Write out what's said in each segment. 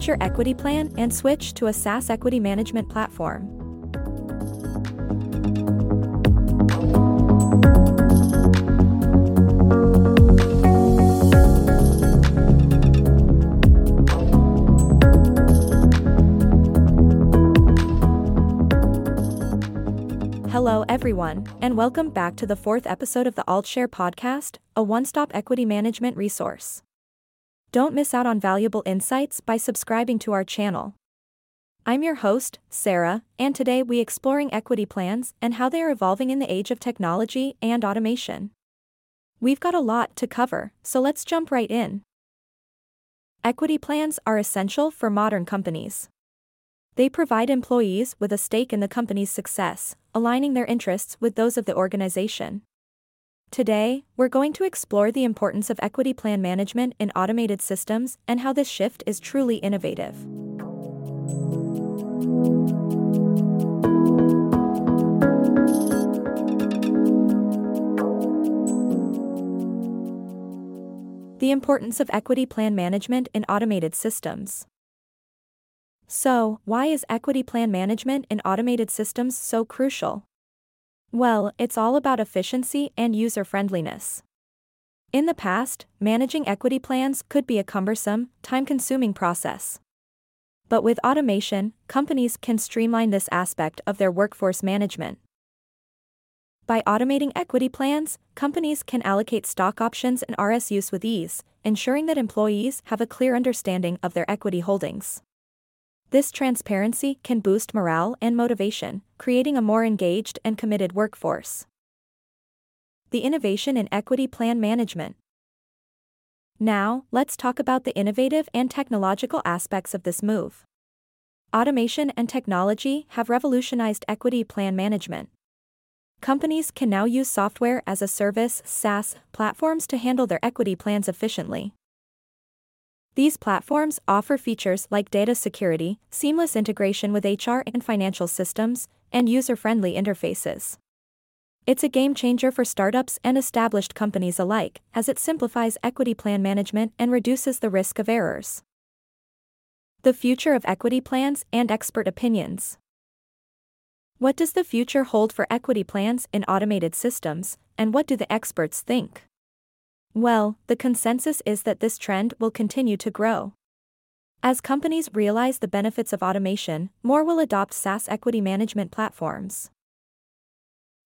Manage your equity plan and switch to a SaaS equity management platform. Hello, everyone, and welcome back to the fourth episode of the AltShare podcast, a one stop equity management resource. Don't miss out on valuable insights by subscribing to our channel. I'm your host, Sarah, and today we exploring equity plans and how they are evolving in the age of technology and automation. We've got a lot to cover, so let's jump right in. Equity plans are essential for modern companies. They provide employees with a stake in the company's success, aligning their interests with those of the organization. Today, we're going to explore the importance of equity plan management in automated systems and how this shift is truly innovative. The importance of equity plan management in automated systems. So, why is equity plan management in automated systems so crucial? Well, it's all about efficiency and user friendliness. In the past, managing equity plans could be a cumbersome, time consuming process. But with automation, companies can streamline this aspect of their workforce management. By automating equity plans, companies can allocate stock options and RSUs with ease, ensuring that employees have a clear understanding of their equity holdings. This transparency can boost morale and motivation, creating a more engaged and committed workforce. The innovation in equity plan management. Now, let's talk about the innovative and technological aspects of this move. Automation and technology have revolutionized equity plan management. Companies can now use software as a service SaaS platforms to handle their equity plans efficiently. These platforms offer features like data security, seamless integration with HR and financial systems, and user friendly interfaces. It's a game changer for startups and established companies alike, as it simplifies equity plan management and reduces the risk of errors. The future of equity plans and expert opinions. What does the future hold for equity plans in automated systems, and what do the experts think? Well, the consensus is that this trend will continue to grow. As companies realize the benefits of automation, more will adopt SaaS equity management platforms.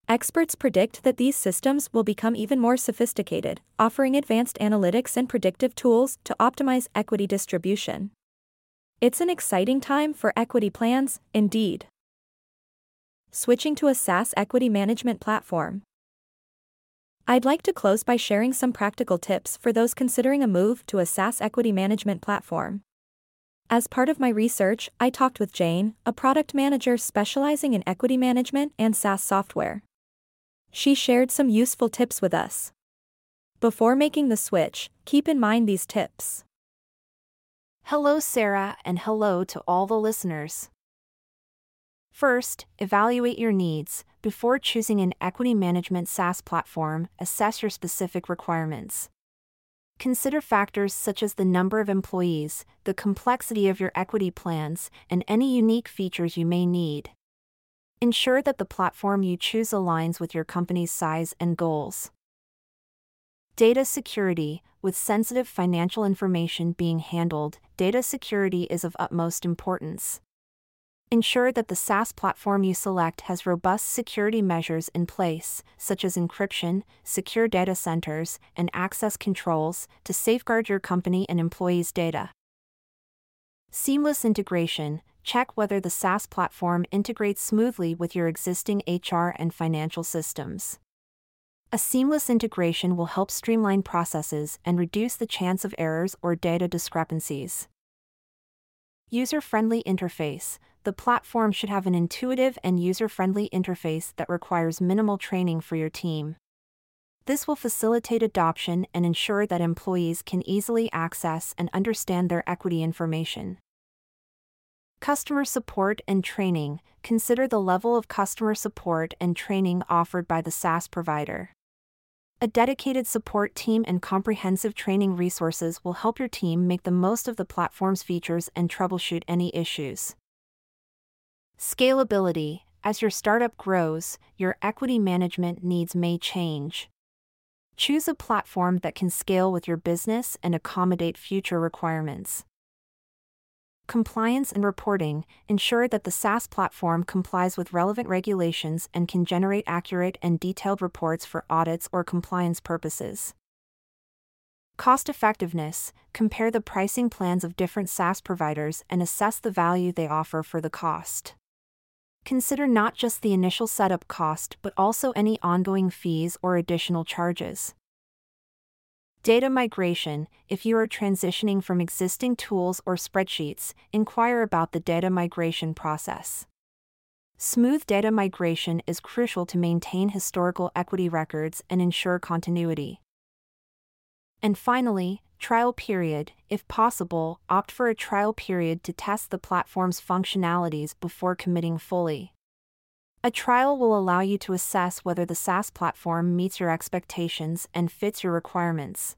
Experts predict that these systems will become even more sophisticated, offering advanced analytics and predictive tools to optimize equity distribution. It's an exciting time for equity plans, indeed. Switching to a SaaS equity management platform. I'd like to close by sharing some practical tips for those considering a move to a SaaS equity management platform. As part of my research, I talked with Jane, a product manager specializing in equity management and SaaS software. She shared some useful tips with us. Before making the switch, keep in mind these tips. Hello, Sarah, and hello to all the listeners. First, evaluate your needs. Before choosing an equity management SaaS platform, assess your specific requirements. Consider factors such as the number of employees, the complexity of your equity plans, and any unique features you may need. Ensure that the platform you choose aligns with your company's size and goals. Data security With sensitive financial information being handled, data security is of utmost importance. Ensure that the SaaS platform you select has robust security measures in place, such as encryption, secure data centers, and access controls, to safeguard your company and employees' data. Seamless integration check whether the SaaS platform integrates smoothly with your existing HR and financial systems. A seamless integration will help streamline processes and reduce the chance of errors or data discrepancies. User friendly interface the platform should have an intuitive and user friendly interface that requires minimal training for your team. This will facilitate adoption and ensure that employees can easily access and understand their equity information. Customer support and training Consider the level of customer support and training offered by the SaaS provider. A dedicated support team and comprehensive training resources will help your team make the most of the platform's features and troubleshoot any issues. Scalability As your startup grows, your equity management needs may change. Choose a platform that can scale with your business and accommodate future requirements. Compliance and reporting ensure that the SaaS platform complies with relevant regulations and can generate accurate and detailed reports for audits or compliance purposes. Cost effectiveness compare the pricing plans of different SaaS providers and assess the value they offer for the cost. Consider not just the initial setup cost but also any ongoing fees or additional charges. Data migration If you are transitioning from existing tools or spreadsheets, inquire about the data migration process. Smooth data migration is crucial to maintain historical equity records and ensure continuity. And finally, trial period. If possible, opt for a trial period to test the platform's functionalities before committing fully. A trial will allow you to assess whether the SaaS platform meets your expectations and fits your requirements.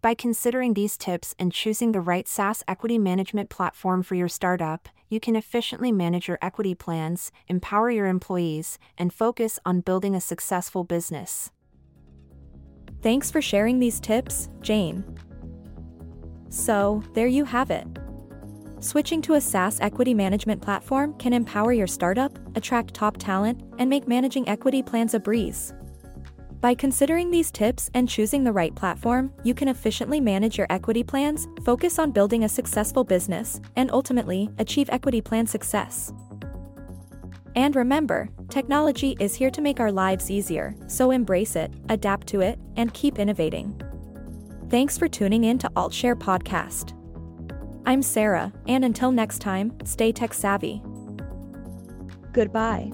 By considering these tips and choosing the right SaaS equity management platform for your startup, you can efficiently manage your equity plans, empower your employees, and focus on building a successful business. Thanks for sharing these tips, Jane. So, there you have it. Switching to a SaaS equity management platform can empower your startup, attract top talent, and make managing equity plans a breeze. By considering these tips and choosing the right platform, you can efficiently manage your equity plans, focus on building a successful business, and ultimately achieve equity plan success. And remember, technology is here to make our lives easier, so embrace it, adapt to it, and keep innovating. Thanks for tuning in to AltShare Podcast. I'm Sarah, and until next time, stay tech savvy. Goodbye.